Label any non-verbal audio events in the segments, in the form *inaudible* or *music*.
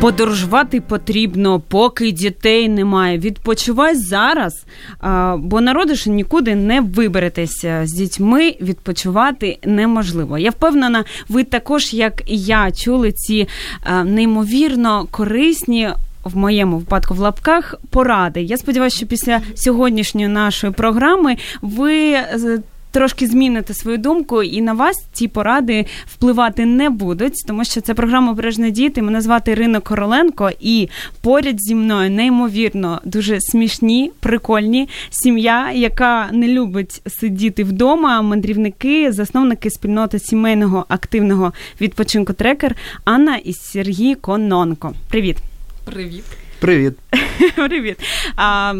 Подорожувати потрібно, поки дітей немає. Відпочивай зараз, бо народиш нікуди не виберетеся з дітьми. Відпочивати неможливо. Я впевнена, ви також, як і я, чули ці неймовірно корисні. В моєму випадку в лапках поради. Я сподіваюся, що після сьогоднішньої нашої програми ви трошки зміните свою думку, і на вас ці поради впливати не будуть, тому що це програма «Бережні діти. Мене звати Ірина Короленко, і поряд зі мною неймовірно дуже смішні, прикольні сім'я, яка не любить сидіти вдома. Мандрівники, засновники спільноти сімейного активного відпочинку трекер Анна і Сергій Кононко. Привіт. Привіт. Привіт. *laughs* Привіт. А,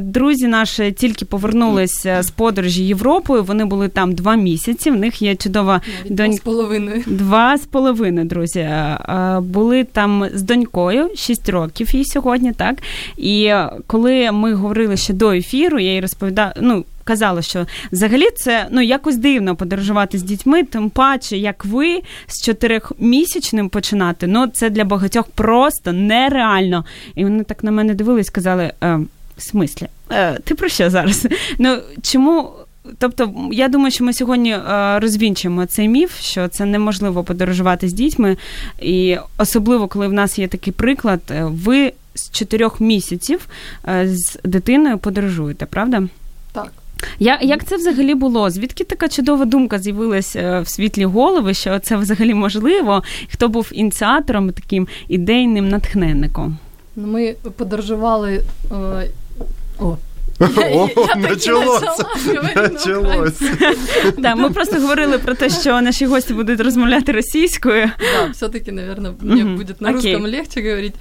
друзі наші тільки повернулися з подорожі Європою. Вони були там два місяці. В них є чудова донька. Два з половиною. Два з половиною, друзі. Е, були там з донькою, шість років їй сьогодні, так. І коли ми говорили ще до ефіру, я їй розповідала, ну. Казала, що взагалі це ну якось дивно подорожувати з дітьми, тим паче, як ви з чотирьохмісячним починати. Ну це для багатьох просто нереально. І вони так на мене дивились, сказали. «Е, в смислі? Е, Ти про що зараз? *laughs* Ну чому? Тобто, я думаю, що ми сьогодні е, розвінчимо цей міф, що це неможливо подорожувати з дітьми, і особливо коли в нас є такий приклад, е, ви з чотирьох місяців е, з дитиною подорожуєте, правда? Так. Я, Як це взагалі було? Звідки така чудова думка з'явилася в світлі голови, що це взагалі можливо? Хто був ініціатором, таким ідейним натхненником? Ну, ми подорожували о, *laughs* о, началося. Началось. Да, ми просто говорили про те, що наші гості будуть розмовляти російською. Да, все-таки, наверное, мне будет на русском легче говорить.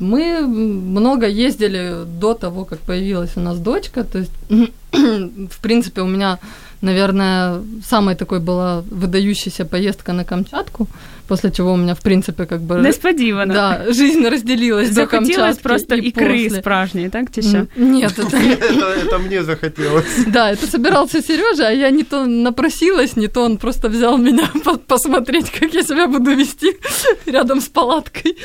Мы много ездили до того, как появилась у нас дочка. То есть, *clears throat* в принципе, у меня наверное, самой такой была выдающаяся поездка на Камчатку, после чего у меня, в принципе, как бы... Несподівано. Да, жизнь разделилась до Камчатки просто и икры после. справжней, так, чи Нет, это... это... мне захотелось. *laughs* Да, это собирался Сережа, а я не то напросилась, не то он просто взял меня *laughs* посмотреть, как я себя буду вести *laughs* рядом с палаткой,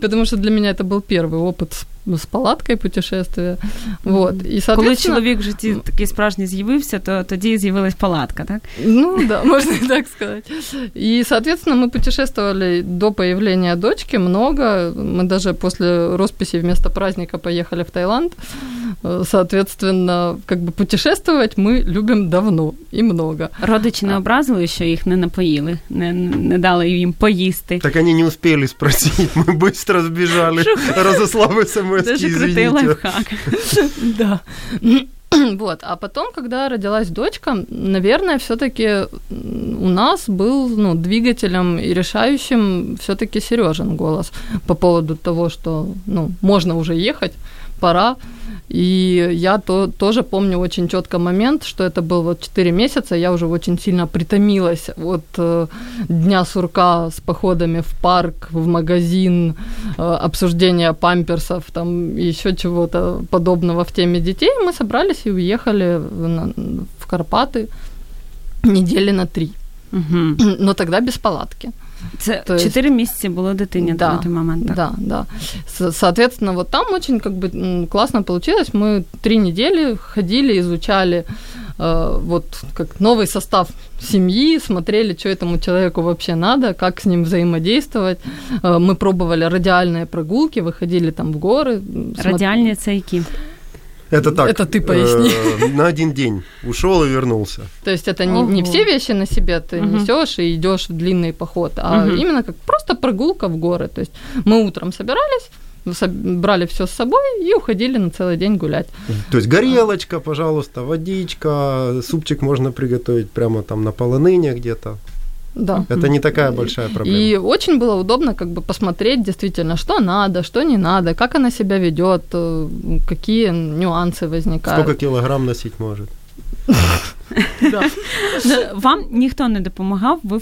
потому что для меня это был первый опыт з палаткою путешествия. Вот. І, Коли чоловік в житті такий справжній з'явився, то тоді з'явилась палатка, так? Ну да, можно и так сказать. И, соответственно, мы путешествовали до появления дочки много. Мы даже после росписи вместо праздника поехали в Таиланд. Соответственно, как бы путешествовать мы любим давно и много. Родичі не образили, що їх не напоїли, не, не дали їм поїсти. Так они не успели спросить, мы быстро сбежали, разослав смс Даже крутый лайфхак. *laughs* Да. *clears throat* Вот, а потом, когда родилась дочка, наверное, все-таки у нас был ну, двигателем и решающим все-таки Сережин голос по поводу того, что ну, можно уже ехать, пора. И я то, тоже помню очень четко момент, что это был вот 4 месяца, я уже очень сильно притомилась от э, дня сурка с походами в парк, в магазин, э, обсуждения памперсов, там еще чего-то подобного в теме детей. Мы собрались и уехали в, в Карпаты недели на три. Угу. Но тогда без палатки. Це То чотири есть... місяці було дитині да, на той момент. Так? Да, да. Соответственно, вот там очень как бы классно получилось. Мы три недели ходили, изучали э, вот как новый состав семьи, смотрели, что этому человеку вообще надо, как с ним взаимодействовать. Э, мы пробовали радиальные прогулки, выходили там в горы. Радиальные це які? Это так. Это ты поясни. Э, на один день ушел и вернулся. То есть это не, не все вещи на себе ты угу. несешь и идешь в длинный поход, а угу. именно как просто прогулка в горы. То есть мы утром собирались, брали все с собой и уходили на целый день гулять. То есть горелочка, пожалуйста, водичка, супчик можно приготовить прямо там на полоныне где-то. Да. Это не такая большая проблема. И очень было удобно как бы посмотреть действительно, что надо, что не надо, как она себя ведет, э, какие нюансы возникают. Сколько килограмм носить может? *laughs* Да. Вам ніхто не допомагав, ви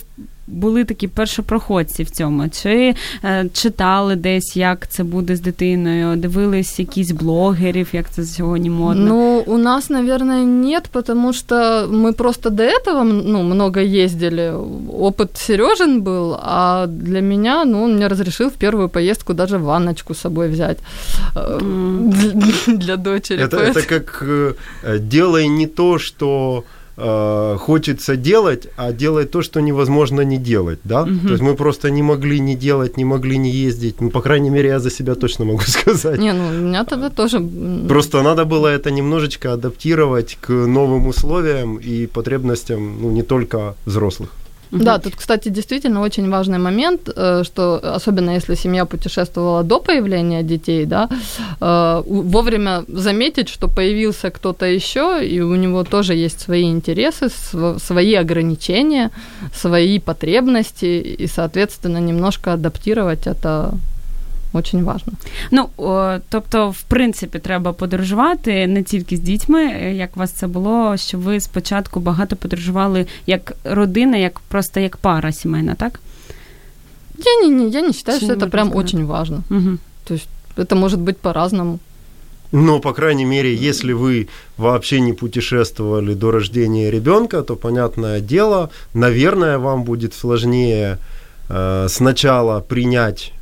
були такі першопроходці в цьому. Чи е, читали десь, як це буде з дитиною, дивились якісь блогерів, як це сьогодні модно? Ну, у нас, наверное, нет, потому что мы просто до этого ну, много ездили. Опыт Сережин был, а для меня, ну, он мне разрешил в первую поездку даже ванночку с собой взять э, для, для дочери. Это, Поэтому- это как э, э, делай не то, что э, хочется делать, а делай то, что невозможно не делать, да? То есть мы просто не могли не делать, не могли не ездить. Ну, по крайней мере, я за себя точно могу *laughs* сказать. Не, ну, у меня тогда тоже... Просто надо было это немножечко адаптировать к новым условиям и потребностям, ну, не только взрослых. Да, тут, кстати, действительно очень важный момент, э, что особенно если семья путешествовала до появления детей, да, э, вовремя заметить, что появился кто-то еще, и у него тоже есть свои интересы, св- свои ограничения, свои потребности, и, соответственно, немножко адаптировать это очень важно. Ну, о, тобто, в принципі, треба подорожувати не тільки з дітьми, е, як у вас це було, що ви спочатку багато подорожували як родина, як просто як пара сімейна, так? Я не, не- я не считаю, Очень что это важно прям сказать. очень важно. Угу. То есть это может быть по-разному. Но, по крайней мере, если вы вообще не путешествовали до рождения ребенка, то, понятное дело, наверное, вам будет сложнее э, сначала принять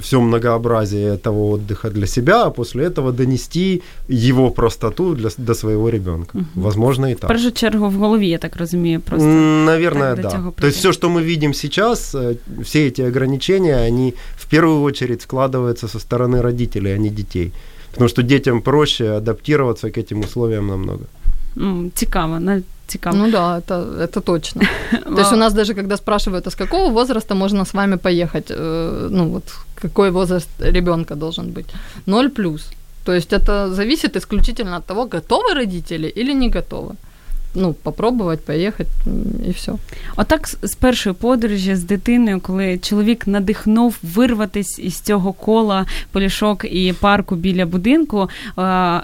все многообразие этого отдыха для себя, а после этого донести его простоту для, до своего ребенка. Возможно, и В так. першу чергу в голові, я так розумію, просто. Наверное, да. То есть все, что мы видим сейчас, э, все эти ограничения, они в первую очередь складываются со стороны родителей, а не детей. Потому что детям проще адаптироваться к этим условиям намного. М, Цікаво, на- цікаво. Ну да, это, это точно. *laughs* То есть у нас даже когда спрашивают, а с какого возраста можно с вами поехать, э, ну вот какой возраст ребенка должен быть? Ноль плюс. То есть это зависит исключительно от того, готовы родители или не готовы. Ну, попробовать, поехать м, и все. Отак з- першої подорожі з дитиною, коли чоловік надихнув вирватись із цього кола полішок і парку біля будинку.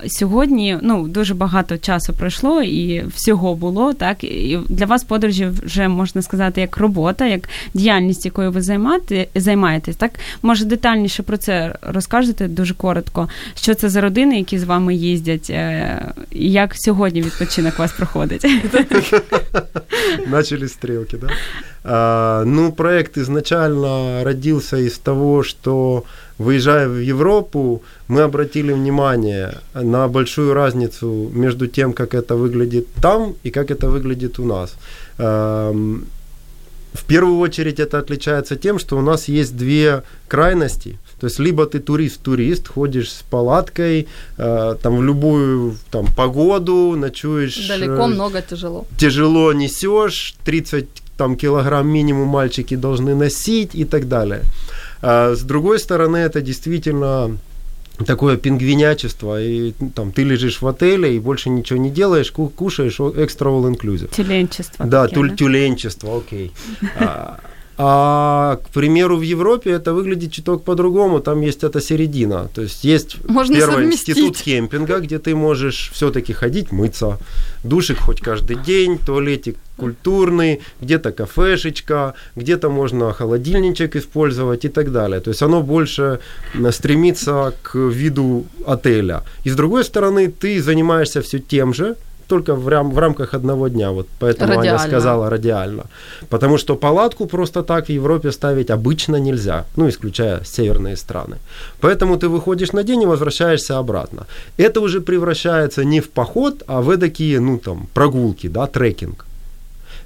Сьогодні ну дуже багато часу пройшло і всього було. Так і для вас подорожі вже можна сказати як робота, як діяльність, якою ви займати, займаєтесь. Так може детальніше про це розкажете дуже коротко. Що це за родини, які з вами їздять, е, і як сьогодні відпочинок вас проходить? *laughs* Начали стрелки, да? А, ну, проект изначально родился из того, что выезжая в Европу, мы обратили внимание на большую разницу между тем, как это выглядит там и как это выглядит у нас. В первую очередь это отличается тем, что у нас есть две крайности. То есть либо ты турист-турист, ходишь с палаткой, э, там в любую там, погоду, ночуешь Далеко, э, много, тяжело. тяжело несешь, 30 там, килограмм минимум мальчики должны носить и так далее. А с другой стороны, это действительно такое пингвинячество, и там ты лежишь в отеле и больше ничего не делаешь, ку- кушаешь экстра all inclusive. Тюленчество. Да, таке, тюль- тюленчество, окей. А, а, к примеру, в Европе это выглядит чуток по-другому, там есть эта середина. То есть есть Можно первый совместить. институт кемпинга, где ты можешь все-таки ходить, мыться, душик хоть каждый день, туалетик культурный, где-то кафешечка, где-то можно холодильничек использовать и так далее. То есть оно больше стремится к виду отеля. И с другой стороны, ты занимаешься все тем же, только в, рам- в рамках одного дня. Вот поэтому Аня Радиально. сказала радиально. Потому что палатку просто так в Европе ставить обычно нельзя, ну, исключая северные страны. Поэтому ты выходишь на день и возвращаешься обратно. Это уже превращается не в поход, а в такие, ну, там, прогулки, да, трекинг.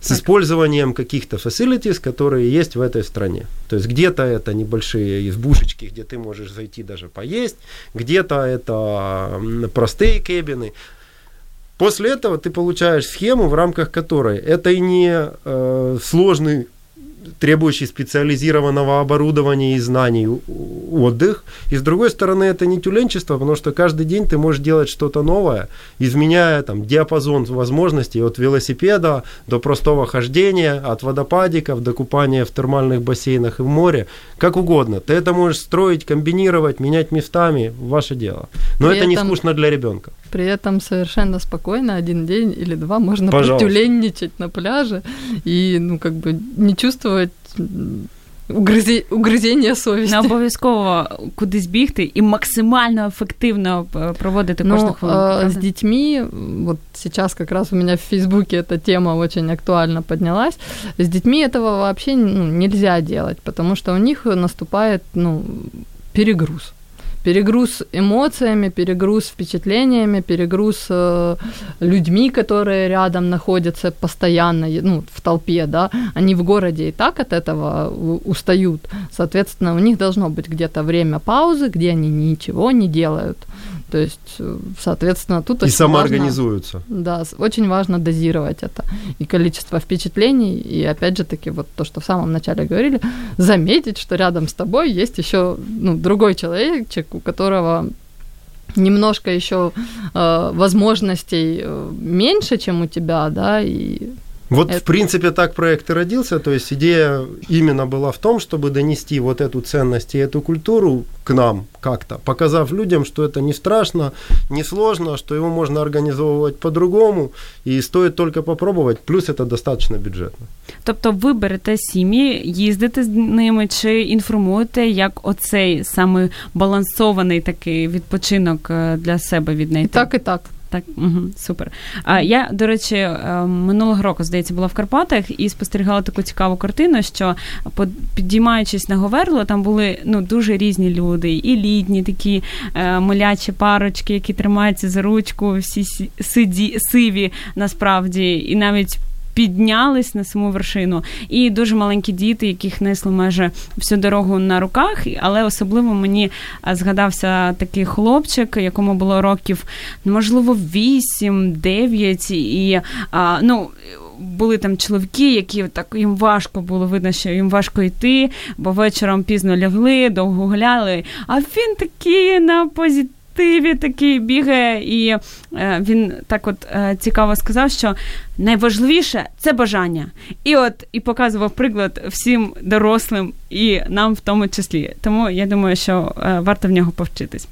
С использованием каких-то facilities, которые есть в этой стране. То есть где-то это небольшие избушечки, где ты можешь зайти даже поесть, где-то это простые кабины. После этого ты получаешь схему, в рамках которой это и не э, сложный требующий специализированного оборудования и знаний отдых. И с другой стороны, это не тюленчество, потому что каждый день ты можешь делать что-то новое, изменяя там диапазон возможностей от велосипеда до простого хождения, от водопадиков до купания в термальных бассейнах и в море, как угодно. Ты это можешь строить, комбинировать, менять местами, ваше дело. Но При это этом... не скучно для ребенка. При этом совершенно спокойно один день или два можно протюленничать на пляже и, ну, как бы не чувствовать угризі... угризіння совісті. Не обов'язково кудись бігти і максимально ефективно проводити ну, кожну хвилину. Э, с детьми, вот сейчас как раз у меня в Фейсбуке эта тема очень актуально поднялась, с детьми этого вообще ну, нельзя делать, потому что у них наступает ну, перегруз перегруз эмоциями, перегруз впечатлениями, перегруз э, людьми, которые рядом находятся постоянно, ну, в толпе, да, они в городе и так от этого устают, соответственно, у них должно быть где-то время паузы, где они ничего не делают, то есть, э, соответственно, тут и самоорганизуются. Важно, да, очень важно дозировать это и количество впечатлений, и опять же таки вот то, что в самом начале говорили, заметить, что рядом с тобой есть еще ну, другой человечек, у которого немножко еще э, возможностей э, меньше, чем у тебя, да, и вот, это... в принципе, так проект и родился. То есть идея именно была в том, чтобы донести вот эту ценность и эту культуру к нам как-то, показав людям, что это не страшно, не сложно, что его можно организовывать по-другому, і стоїть тільки попробувати, плюс це достатньо бюджетно. Тобто ви берете сім'ї, їздите з ними чи інформуєте, як оцей саме балансований такий відпочинок е, для себе віднайти? І так, і так. Так, угу, супер. А я, до речі, е, минулого року, здається, була в Карпатах і спостерігала таку цікаву картину, що підіймаючись на Говерло, там були ну дуже різні люди, і літні такі е, молячі парочки, які тримаються за ручку, всі сиді, сиві насправді, і навіть піднялись на саму вершину. І дуже маленькі діти, яких несли майже всю дорогу на руках. Але особливо мені згадався такий хлопчик, якому було років, можливо, 8-9, і ну. Були там чоловіки, які так їм важко було видно, що їм важко йти, бо вечором пізно лягли, довго гуляли. А він такий на позі активі такий бігає, і е, він так от е, цікаво сказав, що найважливіше це бажання. І от і показував приклад всім дорослим і нам в тому числі. Тому я думаю, що е, варто в нього повчитись.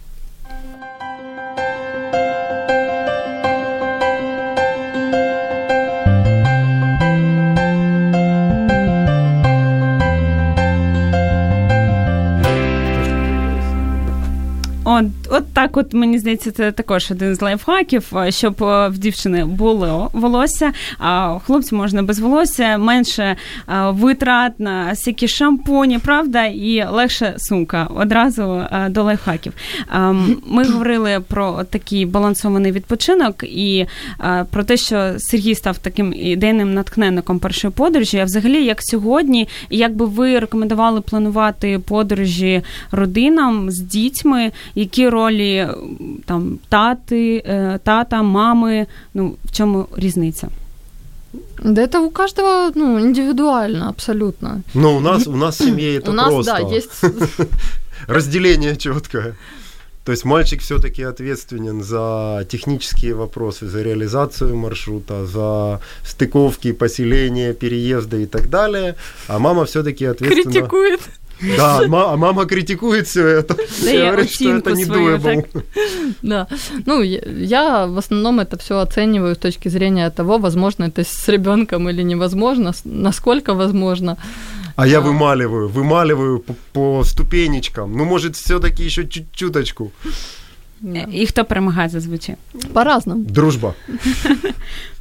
От от так, от мені здається, це також один з лайфхаків, е, щоб е, в дівчини було волосся, а хлопцю можна без волосся, менше е, витрат на всякі шампуні, правда, і легше сумка одразу до лайфхаків. Ми *coughs* говорили про такий балансований відпочинок і про те, що Сергій став таким ідейним натхненником першої подорожі. А взагалі, як сьогодні, як би ви рекомендували планувати подорожі родинам з дітьми? які ролі там тати, тата, мами, ну в чому різниця? Да это у каждого, ну, индивидуально, абсолютно. Ну, у нас, у нас в семье *clears throat* это у нас, просто. да, есть... *laughs* Разделение четкое. То есть мальчик все-таки ответственен за технические вопросы, за реализацию маршрута, за стыковки, поселения, переезды и так далее, а мама все-таки ответственна... Критикует. Да, а мама критикует все это. Да и говорит, что это не doable. Да. Ну, я в основном это все оцениваю с точки зрения того, возможно это с ребенком или невозможно, насколько возможно. А я вымаливаю, вымаливаю по, по ступенечкам. Ну, может, все-таки еще чуть-чуточку. І хто перемагає зазвичай? По-разному. Дружба. *laughs*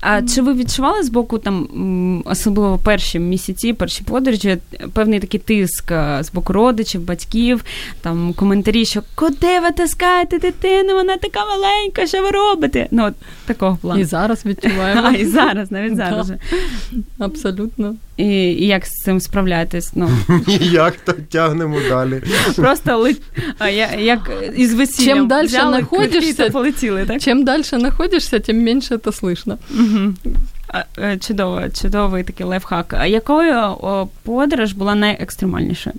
А чи ви відчували з боку там особливо перші місяці, перші подорожі, певний такий тиск з боку родичів, батьків, там коментарі, що куди ви таскаєте дитину? Вона така маленька, що ви робите? Ну от такого плану. І зараз відчуваємо. *laughs* А, і зараз, навіть *laughs* зараз. Да. Абсолютно. І, і як з цим справляєтесь? Ну *laughs* Ніяк то тягнемо далі. Просто ли, як із весіллям Чим далі знаходишся, полетіли, так? Чим далі знаходишся, тим менше це слышно. Угу. Чудово, чудовий такий лайфхак. А якою подорож була найекстремальнішою?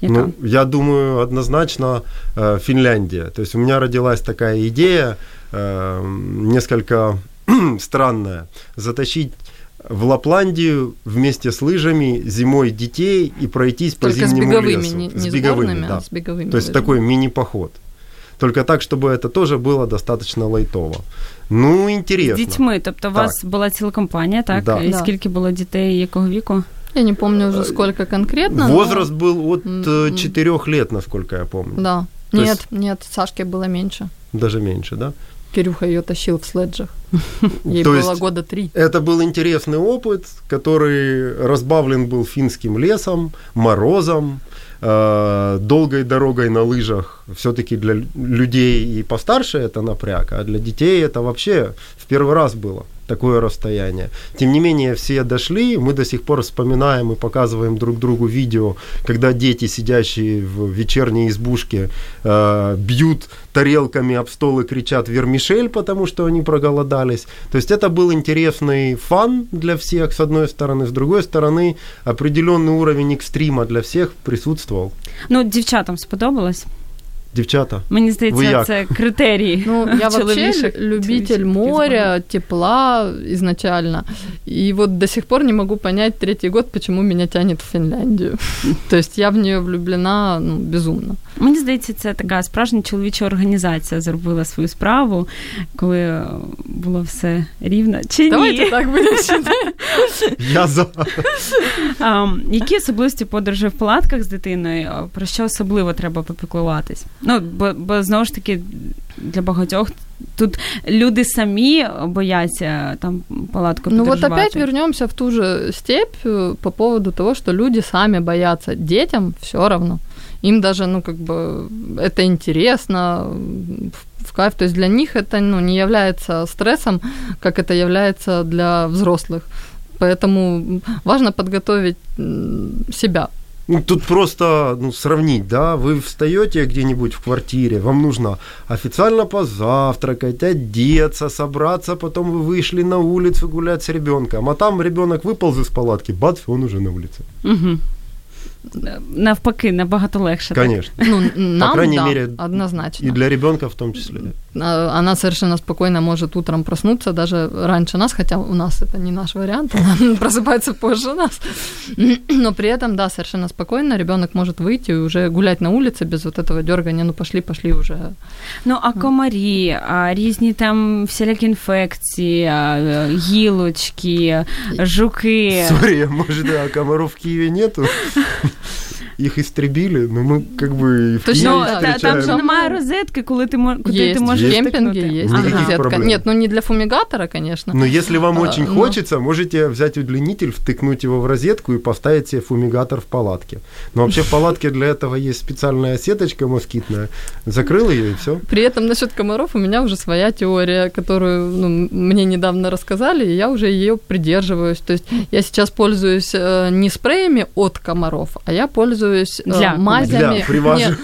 Яка? Ну, я думаю, однозначно Финляндия. То есть у меня родилась такая идея, несколько *clears throat* странная, затащить в Лапландию вместе с лыжами зимой детей и пройтись по Только с зимнему беговыми, лесу. не, с беговыми, сборными, да. а с беговыми. То есть лыжами. такой мини-поход. Только так, чтобы это тоже было достаточно лайтово. Ну, З интересно. дітьми. Тобто, у вас була ціла компанія, так? Да. І Да. скільки було дітей, якого віку? Я не помню уже сколько конкретно. но- Возраст был от М, э, м. 4 лет, насколько я помню. Да. То нет, есть- нет, Сашке было меньше. Даже меньше, да? Кирюха ее тащил в следжах. *laughs* Ей То было есть- года три. Это был интересный опыт, который разбавлен был финским лесом, морозом, э, долгой дорогой на лыжах. Все-таки для людей и постарше это напряг, а для детей это вообще в первый раз было такое расстояние. Тем не менее, все дошли, мы до сих пор вспоминаем и показываем друг другу видео, когда дети, сидящие в вечерней избушке, э, бьют тарелками об стол и кричат «Вермишель», потому что они проголодались. То есть это был интересный фан для всех, с одной стороны. С другой стороны, определенный уровень экстрима для всех присутствовал. Ну, дівчатам сподобалось. Девчата, Мені Ви здається, як? це критерії. Ну, я вообще любитель моря, тепла изначально. И вот до сих пор не могу понять третий год, почему меня тянет в Финляндию. *laughs* То есть я в нее влюблена ну, безумно. Мені здається, це така справжня чоловіча організація зробила свою справу, коли було все рівно. Чи Давайте ні? так будем *laughs* я за. Які особливості подорожі в палатках з дитиною? Про що особливо треба попіклуватись? Ну, бо, бо знову ж таки, для багатьох тут люди самі бояться там палатку Ну вот опять вернемся в ту же степь по поводу того, что люди сами боятся. Детям все равно. Им даже, ну, как бы, это интересно, в- кайф. То есть для них это, ну, не является стрессом, как это является для взрослых. Поэтому важно подготовить себя. Ну, тут просто ну, сравнить, да, вы встаете где-нибудь в квартире, вам нужно официально позавтракать, одеться, собраться, потом вы вышли на улицу гулять с ребенком, а там ребенок выполз из палатки, бац, он уже на улице. Угу. Навпаки, набагато легше. Конечно. Ну, нам, крайней да, мере, однозначно. И для ребенка в том числе. А, Она совершенно спокойно может утром проснуться даже раньше нас, хотя у нас это не наш вариант, она *laughs* просыпается позже нас. *clears throat* Но при этом, да, совершенно спокойно ребенок может выйти и уже гулять на улице без вот этого дергания, ну пошли, пошли уже. Ну, а комарі, а різні там всілякі інфекції, а, е, гілочки, жуки. Сори, может, да, комаров в Киеве нету? *laughs* Их истребили, но мы как бы в То есть, Киеве ну, Ну, та, там же немає розетки, коли ти мо- куди есть, ти можеш кемпинге втикнути. есть розетка. проблем. Нет, ну не для фумигатора, конечно. Но если вам А, очень но- хочется, можете взять удлинитель, втыкнуть его в розетку и поставить себе фумигатор в палатке. Но вообще в палатке для этого есть специальная сеточка москитная. Закрыл ее и все. При этом насчет комаров у меня уже своя теория, которую ну, мне недавно рассказали, и я уже ее придерживаюсь. То есть я сейчас пользуюсь э, не спреями от комаров, а я пользуюсь э, Для мазями. Для Нет,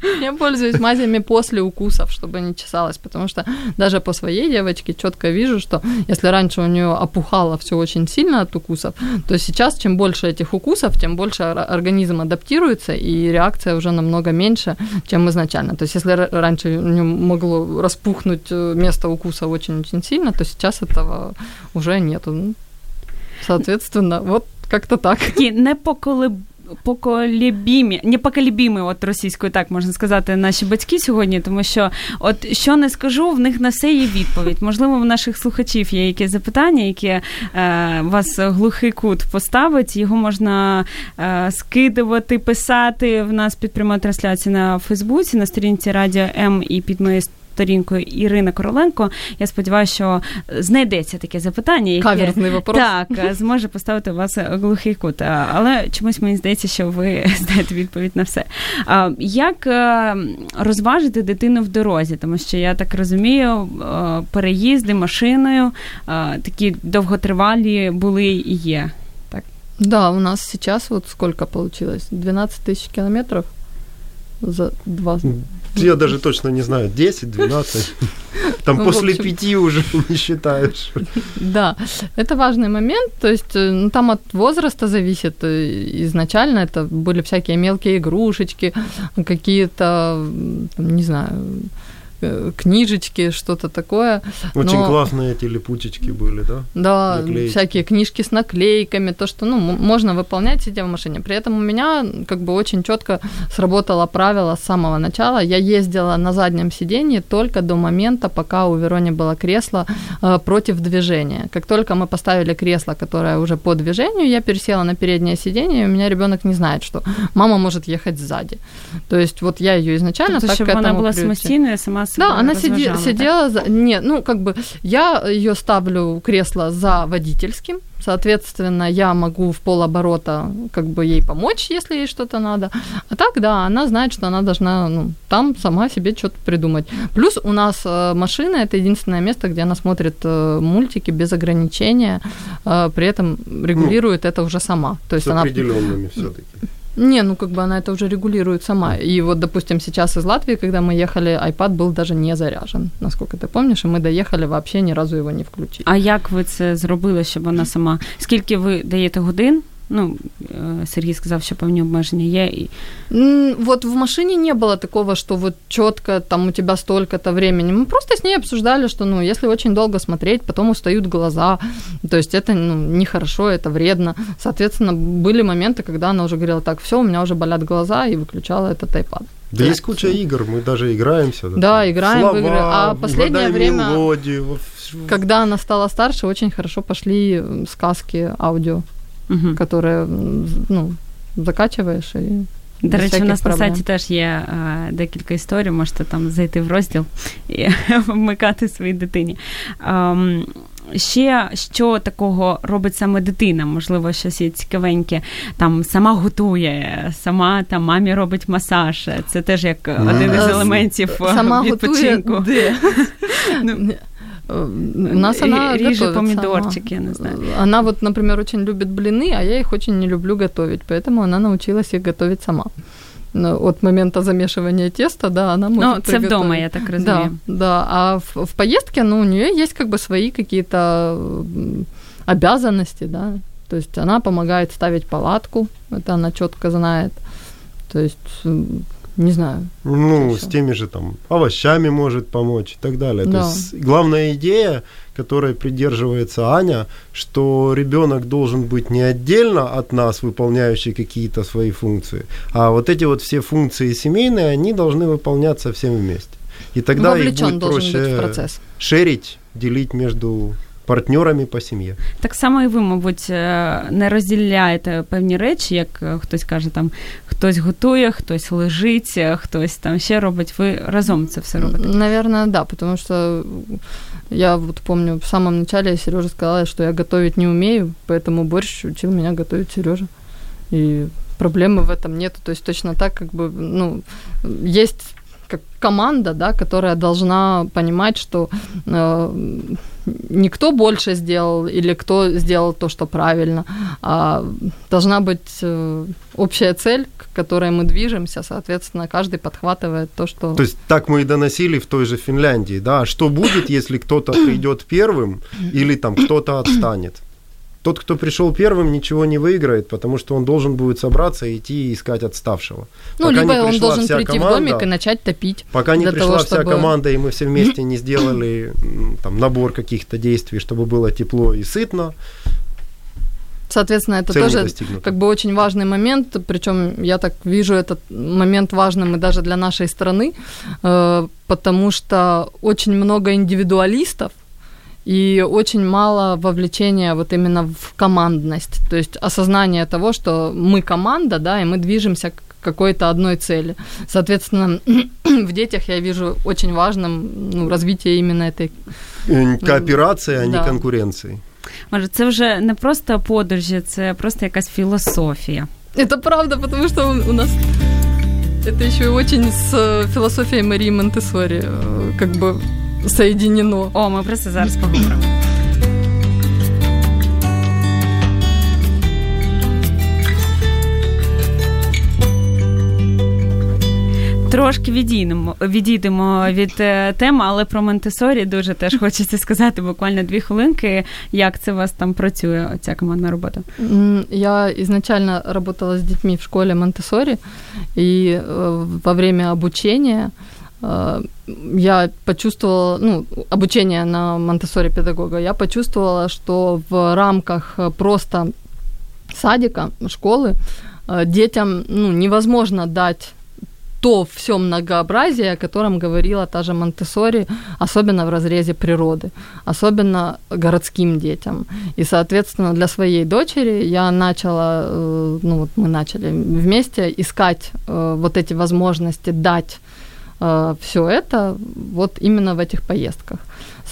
*laughs* я пользуюсь мазями после укусов, чтобы не чесалось, потому что даже по своей девочке четко вижу, что если раньше у нее опухало все очень сильно от укусов, то сейчас чем больше этих укусов, тем больше ор- организм адаптируется, и реакция уже намного меньше, чем изначально. То есть если раньше у нее могло распухнуть э, место укуса очень-очень сильно, то сейчас этого уже нету. Ну, Соответственно, вот как-то так. Такі непоколеб... поколебімі, непоколебімі, от російською так можна сказати, наші батьки сьогодні, тому що от що не скажу, в них на все є відповідь. Можливо, в наших слухачів є якесь запитання, яке е, вас глухий кут поставить. Його можна е, скидувати, писати в нас під прямою трансляцією на Фейсбуці, на сторінці Радіо М і під моєю сторінкою Ірина Короленко. Я сподіваюся, що знайдеться таке запитання, яке Каверзний вопрос. так е, зможе поставити у вас глухий кут. Але чомусь мені здається, що ви *laughs* знаєте відповідь на все. Як е, розважити дитину в дорозі? Тому що я так розумію, е, переїзди машиною е, такі довготривалі були і є. Да, у нас сейчас вот сколько получилось? 12 тысяч километров за два... Я даже точно не знаю, 10-12. *laughs* Там Ну, после пяти уже *laughs* не считаешь. Да, это важный момент, то есть э, ну, там от возраста зависит. э, Изначально это были всякие мелкие игрушечки, какие-то, не знаю, книжечки, что-то такое. Очень Но- классные эти липучечки были, да? Да, Наклейки. всякие книжки с наклейками, то, что ну, можно выполнять, сидя в машине. При этом у меня как бы очень четко сработало правило с самого начала. Я ездила на заднем сиденье только до момента, пока у Верони было кресло э, против движения. Как только мы поставили кресло, которое уже по движению, я пересела на переднее сиденье, и у меня ребенок не знает, что мама может ехать сзади. То есть вот я ее изначально Тобто, так к этому була приучила. самостійною, сама себе Да, она сиди- розважала, так? сидела за... Нет, ну, как бы, я ее ставлю кресло за водительским, соответственно, я могу в полоборота как бы ей помочь, если ей что-то надо. А так, да, она знает, что она должна, ну, там сама себе что-то придумать. Плюс у нас э, машина – это единственное место, где она смотрит э, мультики без ограничения, э, при этом регулирует это уже сама. То есть С она определенными все-таки. не, ну как бы она это уже регулирует сама. И вот, допустим, сейчас из Латвии, когда мы ехали, iPad был даже не заряжен, насколько ты помнишь, и мы доехали, вообще ни разу его не включили. А як ви це зробили, щоб вона сама? Скільки ви даєте годин? Ну, е, Сергій сказав, що певні обмеження є. І... М, Вот в машине не было такого, что вот четко там у тебя столько-то времени. Мы просто с ней обсуждали, что, ну, если очень долго смотреть, потом устают глаза. То есть это, ну, нехорошо, это вредно. Соответственно, были моменты, когда она уже говорила, так, все, у меня уже болят глаза, и выключала этот iPad. Да есть куча игр, мы даже играемся. Да, играем в Слова, игры. А последнее угадай время- мелодию, вот всё. Когда она стала старше, очень хорошо пошли м, сказки аудио, Угу. которые, м, ну, закачиваешь и До речі, у нас на сайті теж є е, декілька історій, можете там зайти в розділ і *laughs* вмикати своїй дитині. Ем, ще що такого робить саме дитина? Можливо, щось є цікавеньке. Там сама готує, сама там мамі робить масаж. Це теж як один із Е, елементів Сама *laughs* готує, відпочинку. де? *laughs* Ну, Э, У нас она Ріже готовит помідорчики, сама. я не знаю. Она вот, например, очень любит блины, а я их очень не люблю готовить, поэтому она научилась их готовить сама. Но От момента замешивания теста, да, она может Ну, це вдома, приготовить. я так Да, розумію. да. А в, в поездке, ну, у нее есть как бы свои какие-то м, обязанности, да. То есть она помогает ставить палатку, это она четко знает. То есть, м, не знаю. Ну, с теми же там овощами может помочь и так далее. Да. То есть главная идея, которой придерживается Аня, что ребенок должен быть не отдельно от нас, выполняющий какие-то свои функции, а вот эти вот все функции семейные, они должны выполняться всем вместе. И тогда их Вовлечен будет проще шерить, делить между партнерами по сім'ї. Так само і ви, мабуть, е, не розділяєте певні речі, як е, хтось каже, там хтось готує, хтось лежить, е, хтось там ще робить. Ви разом це все робите. Наверное, да, потому что я вот помню, в самом начале Сережа сказала, что я готовить не умею, поэтому борщ учил меня готовить Сережа. И проблемы в этом нету. То есть точно так, как бы, ну, есть как команда, да, которая должна понимать, что э, не кто больше сделал или кто сделал то, что правильно, а должна быть э, общая цель, к которой мы движемся, соответственно, каждый подхватывает то, что... То есть так мы и доносили в той же Финляндии, да, что будет, если кто-то *coughs* придет первым или там кто-то отстанет. Тот, кто пришел первым, ничего не выиграет, потому что он должен будет собраться и идти искать отставшего. Ну, Пока либо он должен прийти команда, в домик и начать топить. Пока не пришла того, вся чтобы- команда, и мы все вместе не *clears throat* сделали там, набор каких-то действий, чтобы было тепло и сытно, Соответственно, это цель тоже как бы очень важный момент, причем я так вижу этот момент важным и даже для нашей страны, э, потому что очень много индивидуалистов, и очень мало вовлечения вот именно в командность, то есть осознание того, что мы команда, да, и мы движемся к какой-то одной цели. Соответственно, *clears throat* в детях я вижу очень важным ну, развитие именно этой Э, Кооперация, а не Да. конкуренции. Може, це вже не просто подорожі, це просто якась філософія. Это правда, потому что у у нас это еще и очень с э, философией Марии Монтессори э, как бы соединено. О, ми про це зараз поговоримо. Трошки відійдемо, відійдемо від е, теми, але про Монтесорі дуже теж хочеться сказати буквально дві хвилинки. Як це у вас там працює, ця командна робота? Я изначально работала с детьми в школе Монтесори, и э, во время обучения я почувствовала, ну, обучение на Монтесори педагога, я почувствовала, что в рамках просто садика, школы, э, детям ну, невозможно дать то все многообразие, о котором говорила та же Монтессори, особенно в разрезе природы, особенно городским детям. И, соответственно, для своей дочери я начала, э, ну вот мы начали вместе искать э, вот эти возможности дать э, все это вот именно в этих поездках.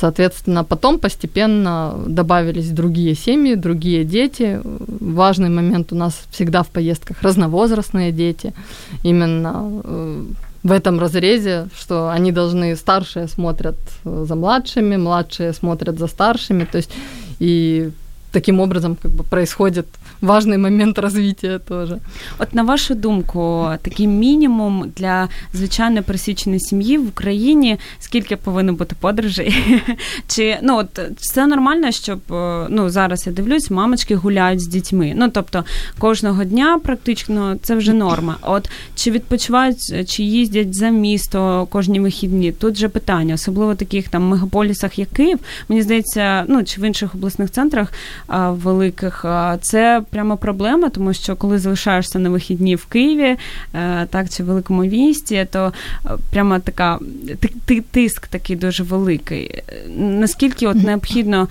Соответственно, потом постепенно добавились другие семьи, другие дети. Важный момент у нас всегда в поездках разновозрастные дети. Именно э, в этом разрезе, что они должны, старшие смотрят за младшими, младшие смотрят за старшими. То есть и таким образом как бы происходит важний момент розвиття теж. От на вашу думку, такий мінімум для звичайно пересіченої сім'ї в Україні, скільки повинно бути подорожей? *laughs* Чи ну от це нормально, щоб е, ну зараз я дивлюсь, мамочки гуляють з дітьми. Ну тобто кожного дня практично це вже норма. От чи відпочивають, чи їздять за місто кожні вихідні? Тут же питання, особливо в таких там мегаполісах, як Київ, мені здається, ну чи в інших обласних центрах а, великих, а, це прямо проблема, тому що коли залишаєшся на вихідні в Києві, е, так чи в великому місті, то е, прямо така тиск такий дуже великий. Наскільки от необхідно.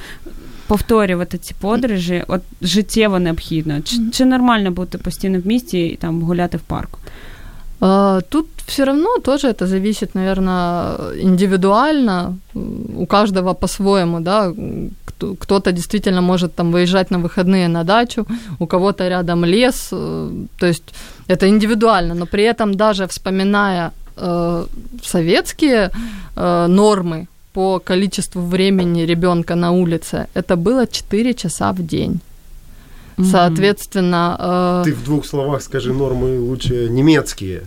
Повторювати ці подорожі, от життєво необхідно. Чи, чи нормально бути постійно в місті і там гуляти в парку? Тут все равно тоже это зависит, наверное, индивидуально, у каждого по-своему, да, кто-то действительно может там выезжать на выходные на дачу, у кого-то рядом лес, э, то есть это индивидуально, но при этом даже вспоминая э, советские э, нормы по количеству времени ребенка на улице, это было 4 часа в день. Соответственно... Э... Ты в двух словах скажи нормы лучше немецкие.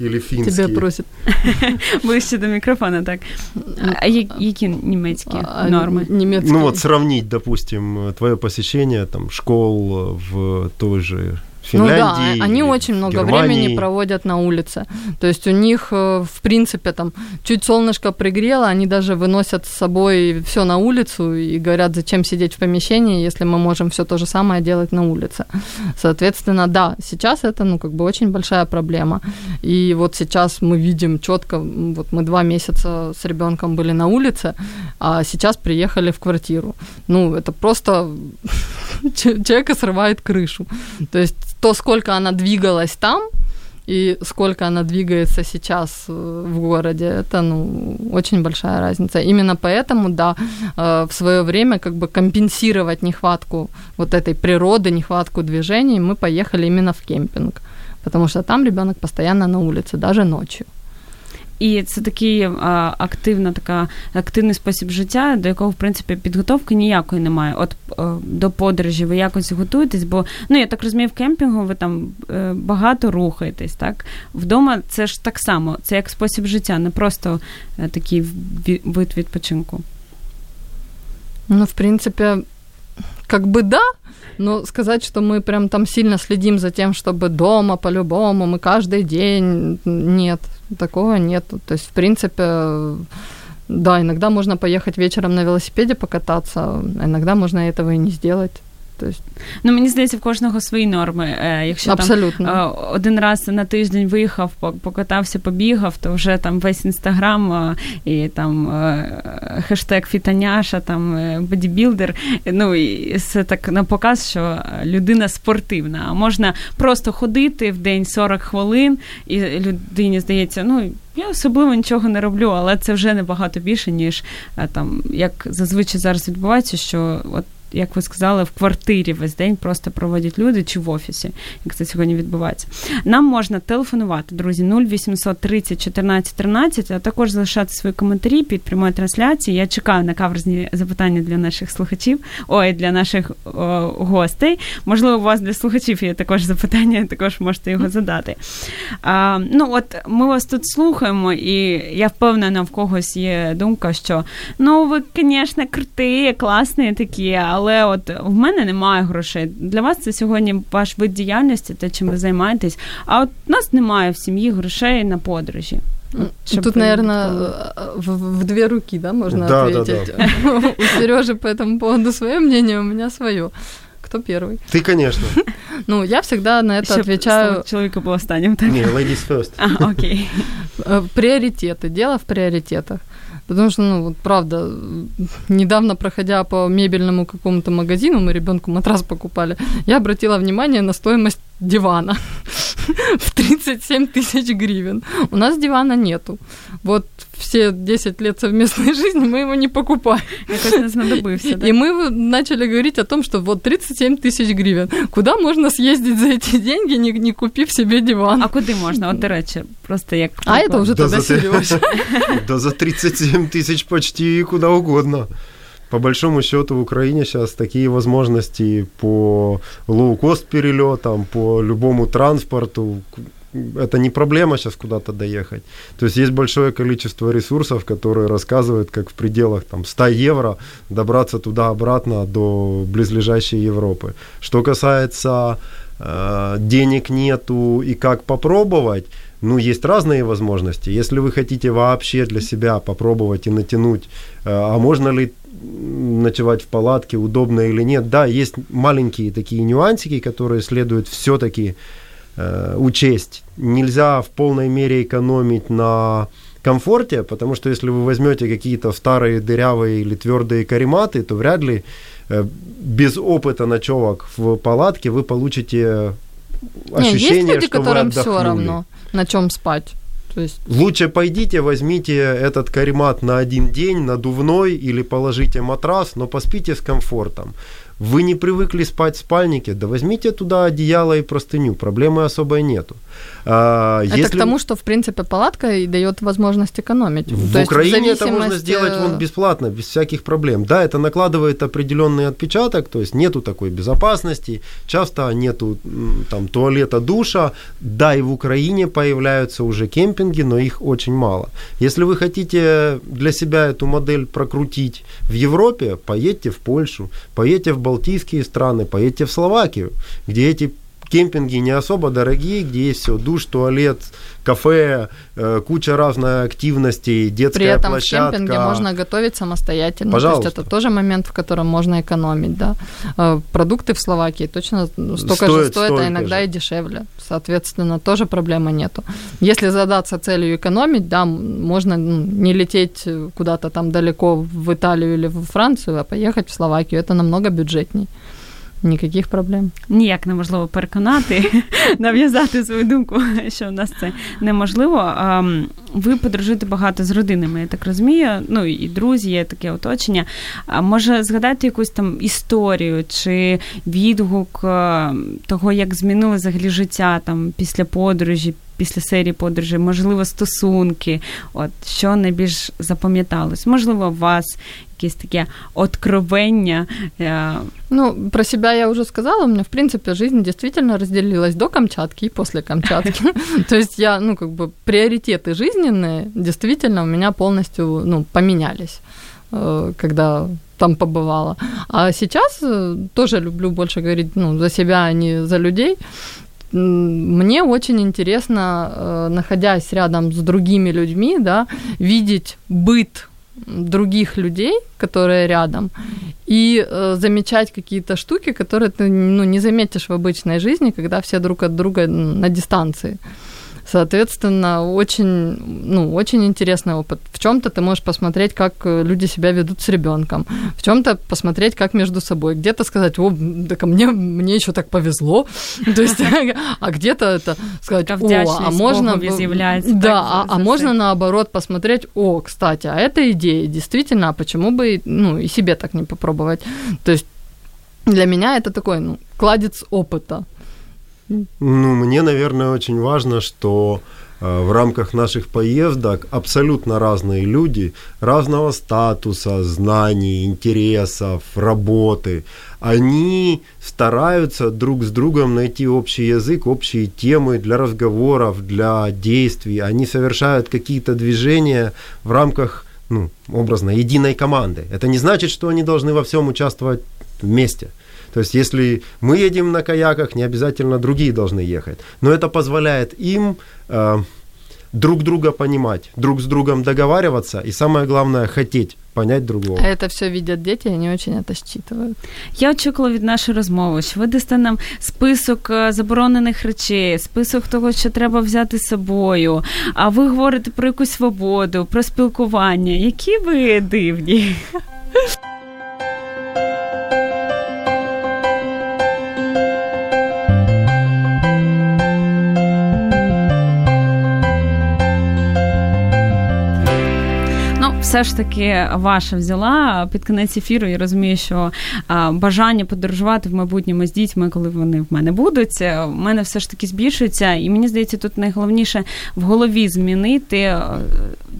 Или фінські? Тебе просять. Ближче *laughs* до мікрофона, так. А які німецькі норми? Немецкие. Ну вот сравнить, допустим, твое посещение там школ в той же Финляндии. Ну да, они очень много Германии. времени проводят на улице. То есть у них, э, в принципе, там чуть солнышко пригрело, они даже выносят с собой все на улицу и говорят, зачем сидеть в помещении, если мы можем все то же самое делать на улице. Соответственно, да, сейчас это, ну, как бы очень большая проблема. И вот сейчас мы видим четко, вот мы два месяца с ребенком были на улице, а сейчас приехали в квартиру. Ну, это просто *laughs* человека срывает крышу. То есть то, сколько она двигалась там, и сколько она двигается сейчас э, в городе, это ну, очень большая разница. Именно поэтому, да, э, в свое время как бы компенсировать нехватку вот этой природы, нехватку движений, мы поехали именно в кемпинг, потому что там ребенок постоянно на улице, даже ночью. І це такий а, активна, така активний спосіб життя, до якого в принципі підготовки ніякої немає. От а, до подорожі ви якось готуєтесь, бо ну я так розумію, в кемпінгу ви там е, багато рухаєтесь. Так вдома це ж так само, це як спосіб життя, не просто е, такий вид відпочинку. Ну, в принципі, как бы да, но сказать, что мы прям там сильно следим за тем, чтобы дома по-любому, мы каждый день, нет, такого нет. То есть, в принципе, да, иногда можно поехать вечером на велосипеде покататься, а иногда можно этого и не сделать. Тобто... Ну, мені здається, в кожного свої норми. Е, якщо Абсолютно. там один раз на тиждень виїхав, покатався, побігав, то вже там весь інстаграм і там е, хештег Фітаняша, там е, бодібілдер. Ну і це так на показ, що людина спортивна. А можна просто ходити в день 40 хвилин, і людині здається, ну. Я особливо нічого не роблю, але це вже набагато більше, ніж там як зазвичай зараз відбувається, що от як ви сказали, в квартирі весь день просто проводять люди чи в офісі, як це сьогодні відбувається. Нам можна телефонувати, друзі, 0800 30 14 13, а також залишати свої коментарі під прямою трансляцією. Я чекаю на каверзні запитання для наших слухачів, ой, для наших о, гостей. Можливо, у вас для слухачів є також запитання, *laughs* також можете його задати. А, Ну, от ми вас тут слухаємо, і я впевнена, в когось є думка, що ну ви, звісно, круті, класні такі, але от в мене немає грошей. Для вас це сьогодні ваш вид діяльності, те, чим ви займаєтесь. А от у нас немає в сім'ї грошей на подорожі. От, Тут, наверное, в, в две руки, да, можно да, ответить. Да, *laughs* да. У Сережи по этому поводу свое мнение, у меня свое. Кто первый? Ты, конечно. *laughs* Ну, я всегда на это Еще отвечаю... Человека был останем, так? Не, ladies first. *laughs* А, окей. Приоритеты. Дело в приоритетах. Потому что, ну, вот правда, недавно проходя по мебельному какому-то магазину, мы ребенку матрас покупали, я обратила внимание на стоимость дивана *laughs* в 37 тысяч гривен. У нас дивана нету. Вот все 10 лет совместной *laughs* жизни мы его не покупаем. Да? И мы начали говорить о том, что вот 37 тысяч гривен. Куда можно съездить за эти деньги, не, не купив себе диван? А куди можна? От, до речі, просто як... А это уже Да тогда за- Сережа. *laughs* Да за 37 тысяч почти куда угодно. По большому счету в Украине сейчас такие возможности по лоу-кост перелетам, по любому транспорту. Это не проблема сейчас куда-то доехать. То есть есть большое количество ресурсов, которые рассказывают, как в пределах там, 100 евро добраться туда-обратно до близлежащей Европы. Что касается э, денег нету и как попробовать, ну, есть разные возможности. Если вы хотите вообще для себя попробовать и натянуть, э, а можно ли ночевать в палатке, удобно или нет, да, есть маленькие такие нюансики, которые следует все-таки э, учесть. Нельзя в полной мере экономить на комфорте, потому что если вы возьмете какие-то старые дырявые или твердые карематы, то вряд ли э, без опыта ночевок в палатке вы получите Не, ощущение, есть люди, что вы которым все отдохнули. равно, на чем спать. То есть Лучше пойдите, возьмите этот каремат на один день, надувной, или положите матрас, но поспите с комфортом. Вы не привыкли спать в спальнике, да возьмите туда одеяло и простыню, проблемы особой нету. А, это если- к тому, что, в принципе, палатка и дает возможность экономить. в То Украине это можно зависимости- сделать вон бесплатно, без всяких проблем. Да, это накладывает определенный отпечаток, то есть нету такой безопасности, часто нету там туалета, душа. Да, и в Украине появляются уже кемпинги, но их очень мало. Если вы хотите для себя эту модель прокрутить в Европе, поедьте в Польшу, поедьте в Балтийские страны, поедьте в Словакию, где эти кемпинги не особо дорогие, где есть все, душ, туалет, кафе, э, куча разной активностей, При детская этом площадка. в кемпинге можно готовить самостоятельно. Пожалуйста. То есть это тоже момент, в котором можно экономить, да. Э, Продукты в Словакии точно столько же Стоят а иногда же. и дешевле. Соответственно, тоже проблемы нету. Если задаться целью экономить, да, можно ну, не лететь куда-то там далеко в Италию или в Францию, а поехать в Словакию. Это намного бюджетней. Никаких проблем. ніяк неможливо переконати, *laughs* нав'язати свою думку, *laughs* що в нас це неможливо. Ви подорожуєте багато з родинами, я так розумію. Ну і друзі, є таке оточення. Може згадати якусь там історію чи відгук е, того, як змінили взагалі життя там після подорожі, після серії подорожей, можливо, стосунки, от що найбільш запам'яталось? Можливо, у вас якесь таке откровення. е, Ну, про себя я уже сказала. У меня, в принципе, жизнь действительно разделилась до Камчатки и после Камчатки. *laughs* То есть я, ну, как бы приоритеты жизненные действительно у меня полностью, ну, поменялись, э, когда там побывала. А сейчас э, тоже люблю больше говорить, ну, за себя, а не за людей. Мне очень интересно, э, находясь рядом с другими людьми, да, видеть быт других людей, которые рядом, и э, замечать какие-то штуки, которые ты ну, не заметишь в обычной жизни, когда все друг от друга на дистанции. Соответственно, очень, ну, очень интересный опыт. В чем-то ты можешь посмотреть, как э, люди себя ведут с ребенком, в чем-то посмотреть, как между собой. Где-то сказать, о, так а мне, мне еще так повезло. *laughs* То есть, *laughs* а где-то это сказать, Та о, а вдячність можно... Богові б- з'являється, Да, так, а, за- а за можно це. наоборот посмотреть, о, кстати, а эта идея, действительно, а почему бы, ну, и себе так не попробовать? То есть для меня это такой, ну, кладец опыта. Ну, мне, наверное, очень важно, что э, в рамках наших поездок абсолютно разные люди, разного статуса, знаний, интересов, работы, они стараются друг с другом найти общий язык, общие темы для разговоров, для действий. Они совершают какие-то движения в рамках, ну, образно, единой команды. Это не значит, что они должны во всем участвовать вместе. То есть, если мы едем на каяках, не обязательно другие должны ехать. Но это позволяет им э, друг друга понимать, друг с другом договариваться и самое главное хотеть понять другого. А это все видят дети, они очень это считывают. Я очікувала від нашої розмови, що ви дасте нам список е, заборонених речей, список того, що треба взяти з собою. А ви говорите про якусь свободу, про спілкування. Які ви дивні? Все ж таки, ваша взяла під кінець ефіру. Я розумію, що бажання подорожувати в майбутньому з дітьми, коли вони в мене будуть, е, в мене все ж таки збільшується. І мені здається, тут найголовніше в голові змінити е,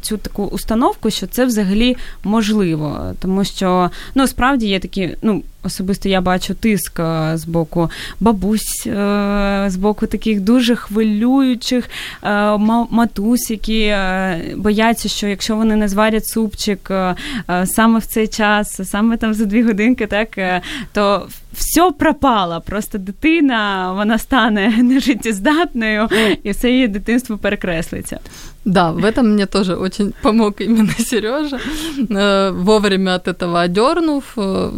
цю таку установку, що це взагалі можливо. Тому що ну справді є такі, ну Особисто я бачу тиск е, з боку бабусь, е, з боку таких дуже хвилюючих е, ма- матусь, які е, бояться, що якщо вони не зварять супчик е, е, саме в цей час, саме там за дві годинки, так е, то все пропало. Просто дитина вона стане *laughs* нежиттєздатною, і все її дитинство перекреслиться. Да, в этом мне тоже очень помог именно *laughs* Сережа. Вовремя от этого одернув. э,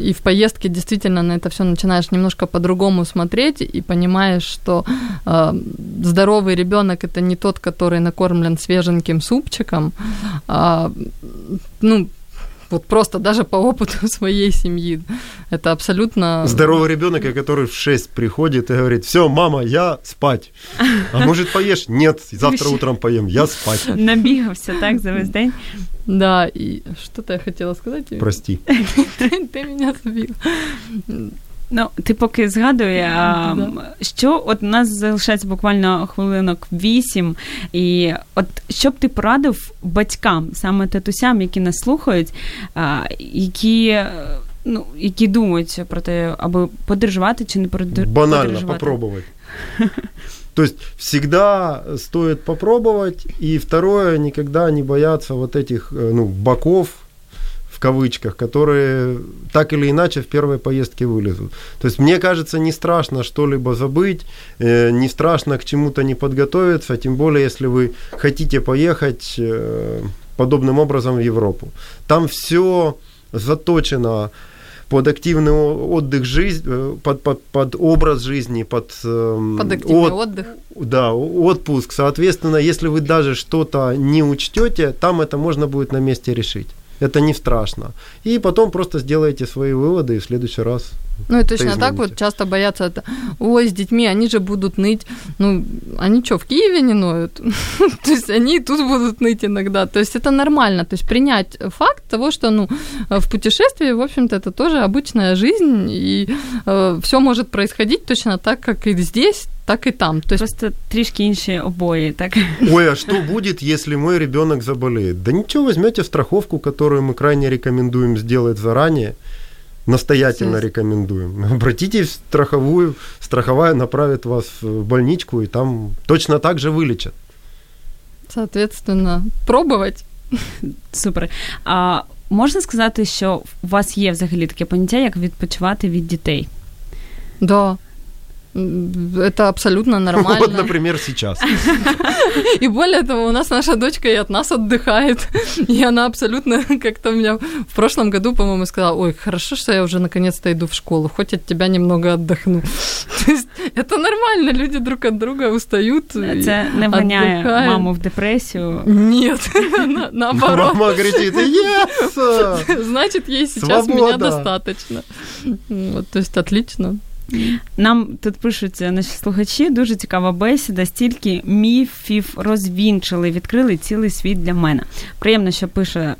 И в поездке действительно на это все начинаешь немножко по-другому смотреть и понимаешь, что э, здоровый ребенок это не тот, который накормлен свеженьким супчиком, а, ну, вот просто даже по опыту *laughs* своей семьи. Это абсолютно... Здоровый ребенок, который в 6 приходит и говорит, все, мама, я спать. А может поешь? Нет, завтра утром поем, я спать. Набігався так за весь день. Да, и что-то я хотела сказать. Прости. *laughs* Ты меня сбил. Ну, ти поки згадує, а, що от у нас залишається буквально хвилинок вісім. І от що б ти порадив батькам, саме татусям, які нас слухають, а, які. Ну, які думають про те, аби подорожувати чи не подорожувати. Банально попробовать. *laughs* То есть всегда стоит попробовать. И второе, никогда не бояться вот этих э, ну, боков, в кавычках, которые так или иначе в первой поездке вылезут. То есть мне кажется, не страшно что-либо забыть, э, не страшно к чему-то не подготовиться, тем более если вы хотите поехать э, подобным образом в Европу. Там все заточено под активный отдых жизнь, э, под, под, под образ жизни, под, эм, Под активный от- отдых. да, отпуск. Соответственно, если вы даже что-то не учтете, там это можно будет на месте решить. Это не страшно. И потом просто сделаете свои выводы и в следующий раз. Ну и точно Это так измените. вот часто боятся это. Ой, с детьми, они же будут ныть. Ну, они что, в Киеве не ноют? *laughs* То есть они и тут будут ныть иногда. То есть это нормально. То есть принять факт того, что ну, в путешествии, в общем-то, это тоже обычная жизнь, и все может происходить точно так, как и здесь, так и там. То есть Просто трішки інші обої, так? Ой, а что будет, если мой ребенок заболеет? Да ничего, возьмете страховку, которую мы крайне рекомендуем сделать заранее. Настоятельно Естественно. рекомендуем. *laughs* Обратитесь в страховую, страховая направит вас в больничку, и там точно так же вылечат. Соответственно, пробовать. *laughs* Супер. А можна сказати, що у вас є взагалі таке поняття, як відпочивати від дітей? Да. Это абсолютно нормально. Вот, например, сейчас. *laughs* И более того, у нас наша дочка и от нас отдыхает. И она абсолютно *laughs* как-то у меня в прошлом году, по-моему, сказала, ой, хорошо, что я уже наконец-то иду в школу, хоть от тебя немного отдохну. *laughs* То есть это нормально, люди друг от друга устают. и Це не отдыхают. маму в депресію. Нет, на- наоборот. Мама кричит, yes! Значит, ей сейчас меня достаточно. Вот, то есть отлично. Нам тут пишуть наші слухачі, дуже цікава бесіда, стільки міфів розвінчили, відкрили цілий світ для мене. Приємно, що пише е,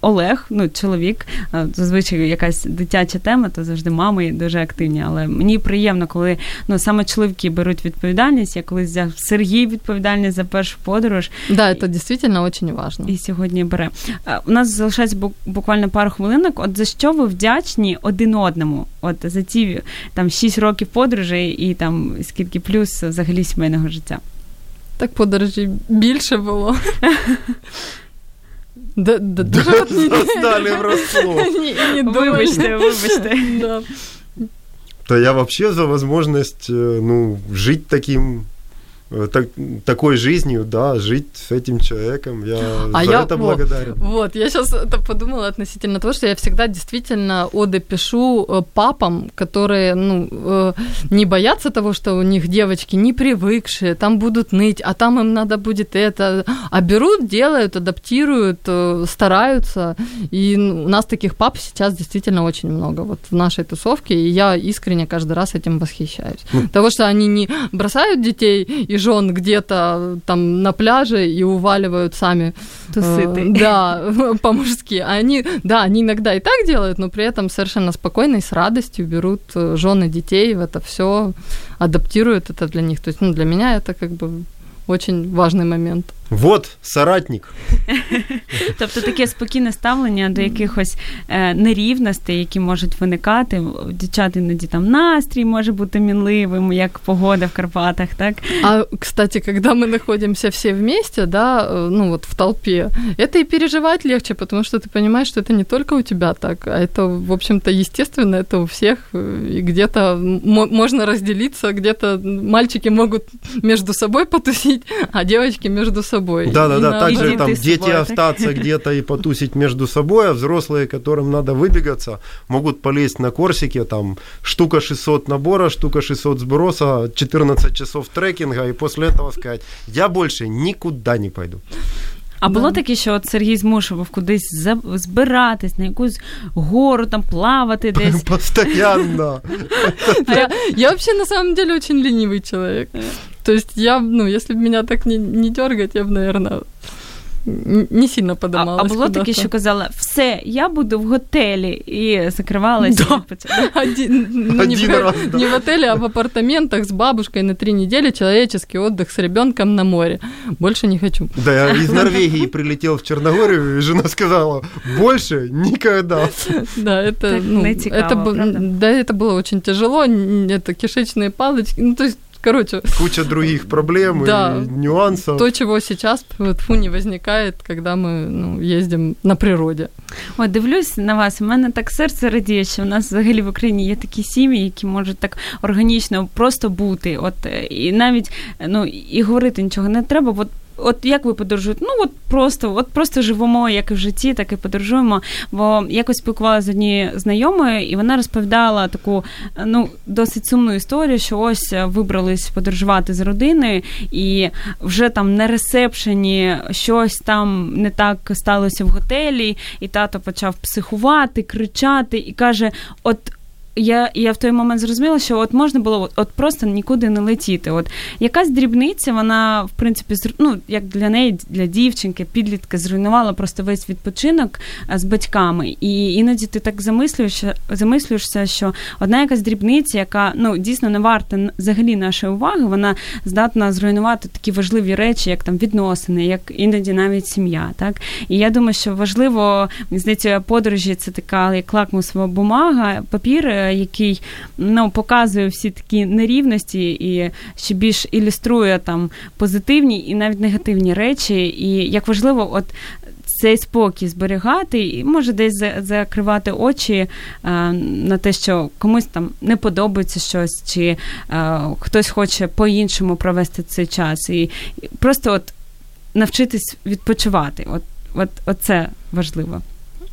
Олег, ну чоловік, е, зазвичай якась дитяча тема, то завжди мами дуже активні. Але мені приємно, коли ну саме чоловіки беруть відповідальність. Я колись взяв Сергій відповідальність за першу подорож. Да, це дійсно дуже важливо. І сьогодні бере. Е, у нас залишається буквально пару хвилинок. От за що ви вдячні один одному? От за ті там 6 років подорожей і там скільки плюс взагалі сімейного життя. Так подорожі більше було. *laughs* Да, да, Дуже Застали врасплох. *laughs* Вибачте, вибачте. Да я вообще за возможность э, ну, жить таким так, такой жизнью, да, жить с этим человеком. Я а за я, это благодарен. Вот, я сейчас это подумала относительно того, что я всегда действительно оды пишу э, папам, которые, ну, э, не боятся того, что у них девочки не привыкшие, там будут ныть, а там им надо будет это, а берут, делают, адаптируют, стараются. И ну, у нас таких пап сейчас действительно очень много вот в нашей тусовке, и я искренне каждый раз этим восхищаюсь. Ну. Того, что они не бросают детей и жен где-то там на пляже и уваливают сами. Тусыты. Э, да, *laughs* по-мужски. Они, да, они иногда и так делают, но при этом совершенно спокойно и с радостью берут э, жены детей в это все, адаптируют это для них. То есть, ну, для меня это как бы очень важный момент. Вот соратник. *laughs* Тобто таке спокійне ставлення до якихось е, нерівностей, які можуть виникати. Дівчат іноді там настрій може бути мінливим, як погода в Карпатах, так? А, кстати, когда мы находимся все вместе, да, э, ну вот в толпе, это и переживать легче, потому что ты понимаешь, что это не только у тебя так, а это, в общем-то, естественно, это у всех, э, и где-то м- можно разделиться, где-то мальчики могут между собой потусить, а девочки между собой собой. Да-да-да, также там дети остаться *laughs* где-то и потусить между собой, а взрослые, которым надо выбегаться, могут полезть на Корсике, там штука 600 набора, штука 600 сброса, 14 часов трекинга, и после этого сказать, я больше никуда не пойду. А було таке, що от Сергій змушував кудись збиратись на якусь гору, там плавати десь. Постоянно. *laughs* Я, я вообще на самом деле очень ленивый человек. То есть я, ну, если бы меня так не, не дергать, я бы, наверное, не сильно подималась. А, а було таке, що казала, все, я буду в готелі і закривалася. Да. Один, ну, Один не, раз, в, да. не в отеле, а в апартаментах с бабушкой на три недели человеческий отдых с ребенком на море. Больше не хочу. Да, я из Норвегии прилетел в Черногорию, и жена сказала, больше никогда. Да, это, ну, это, да, это было очень тяжело, это кишечные палочки, ну, то есть Короче. Куча других проблем да, и нюансов. То, чего сейчас фу, не возникает, когда мы ну, їздимо на природі. От дивлюсь на вас. У мене так серце радіє, що в нас взагалі в Україні є такі сім'ї, які можуть так органічно просто бути. От і навіть ну і говорити нічого не треба. От От як ви подорожуєте? Ну от просто, от просто живемо як і в житті, так і подорожуємо. Бо якось спілкувалася з однією знайомою, і вона розповідала таку ну досить сумну історію, що ось вибрались подорожувати з родиною, і вже там на ресепшені щось там не так сталося в готелі, і тато почав психувати, кричати, і каже: От я я в той момент зрозуміла, що от можна було от просто нікуди не летіти. От якась дрібниця, вона в принципі ну, як для неї, для дівчинки, підлітка зруйнувала просто весь відпочинок з батьками. І іноді ти так замислюєшся, замислюєшся, що одна якась дрібниця, яка ну дійсно не варта взагалі нашої уваги, вона здатна зруйнувати такі важливі речі, як там відносини, як іноді навіть сім'я. Так і я думаю, що важливо мені здається, подорожі це така як лакмусова бумага, папір який ну, показує всі такі нерівності і ще більш ілюструє там позитивні і навіть негативні речі, і як важливо, от. Цей спокій зберігати і може десь закривати очі е, на те, що комусь там не подобається щось, чи е, хтось хоче по-іншому провести цей час, і просто от навчитись відпочивати. От, от, от це важливо.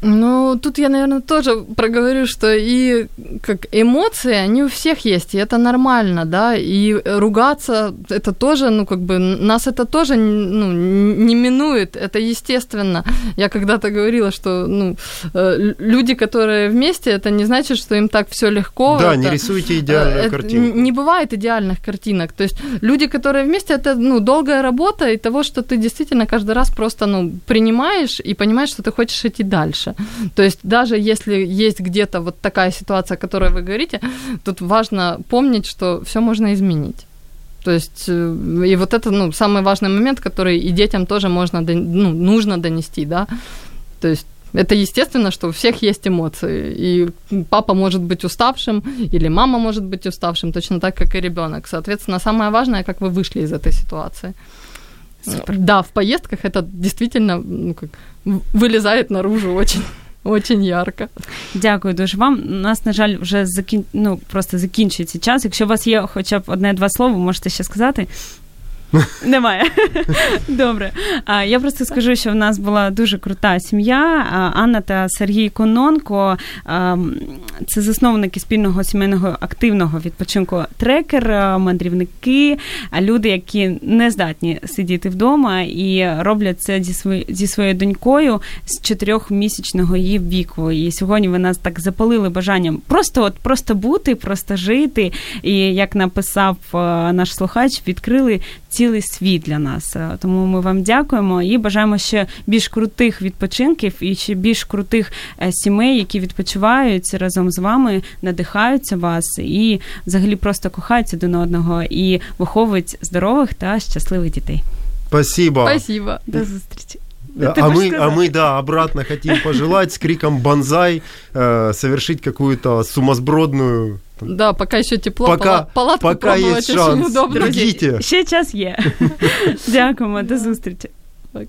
Ну, тут я, наверное, тоже проговорю, что и как эмоции, они у всех есть, и это нормально, да, и ругаться, это тоже, ну, как бы, нас это тоже, ну, не минует, это естественно. Я когда-то говорила, что, ну, э, люди, которые вместе, это не значит, что им так все легко. Да, это, не рисуйте идеальную это, картинку. Не бывает идеальных картинок, то есть люди, которые вместе, это, ну, долгая работа и того, что ты действительно каждый раз просто, ну, принимаешь и понимаешь, что ты хочешь идти дальше. То есть даже если есть где-то вот такая ситуация, о которой вы говорите, тут важно помнить, что все можно изменить. То есть, э, и вот это, ну, самый важный момент, который и детям тоже можно, ну, нужно донести, да. То есть это естественно, что у всех есть эмоции. И папа может быть уставшим, или мама может быть уставшим, точно так, как и ребенок. Соответственно, самое важное, как вы вышли из этой ситуации. Супер. Да, в поездках это действительно ну, как, вылезает наружу очень. Очень ярко. Дякую дуже вам. У нас, на жаль, вже закін... ну, просто закінчується час. Якщо у вас є хоча б одне-два слова, можете ще сказати. *laughs* Немає. *laughs* Добре. Я просто скажу, що в нас була дуже крута сім'я. Анна та Сергій Кононко це засновники спільного сімейного активного відпочинку трекер, мандрівники, люди, які не здатні сидіти вдома і роблять це зі своєю зі своєю донькою з чотирьохмісячного її віку. І сьогодні ви нас так запалили бажанням просто от просто бути, просто жити. І як написав наш слухач, відкрили цілий світ для нас. Тому ми вам дякуємо і бажаємо ще більш крутих відпочинків і ще більш крутих сімей, які відпочивають разом з вами, надихаються вас і взагалі просто кохаються один одного і виховують здорових та щасливих дітей. Спасибо. Спасибо. До зустрічі. а мы, а мы, да, обратно хотим пожелать с криком «Бонзай» э, совершить какую-то сумасбродную да, пока еще тепло, пока, палатку пока есть шанс. удобно. Друзі, ще час є. Дякуємо, до зустрічі. Так.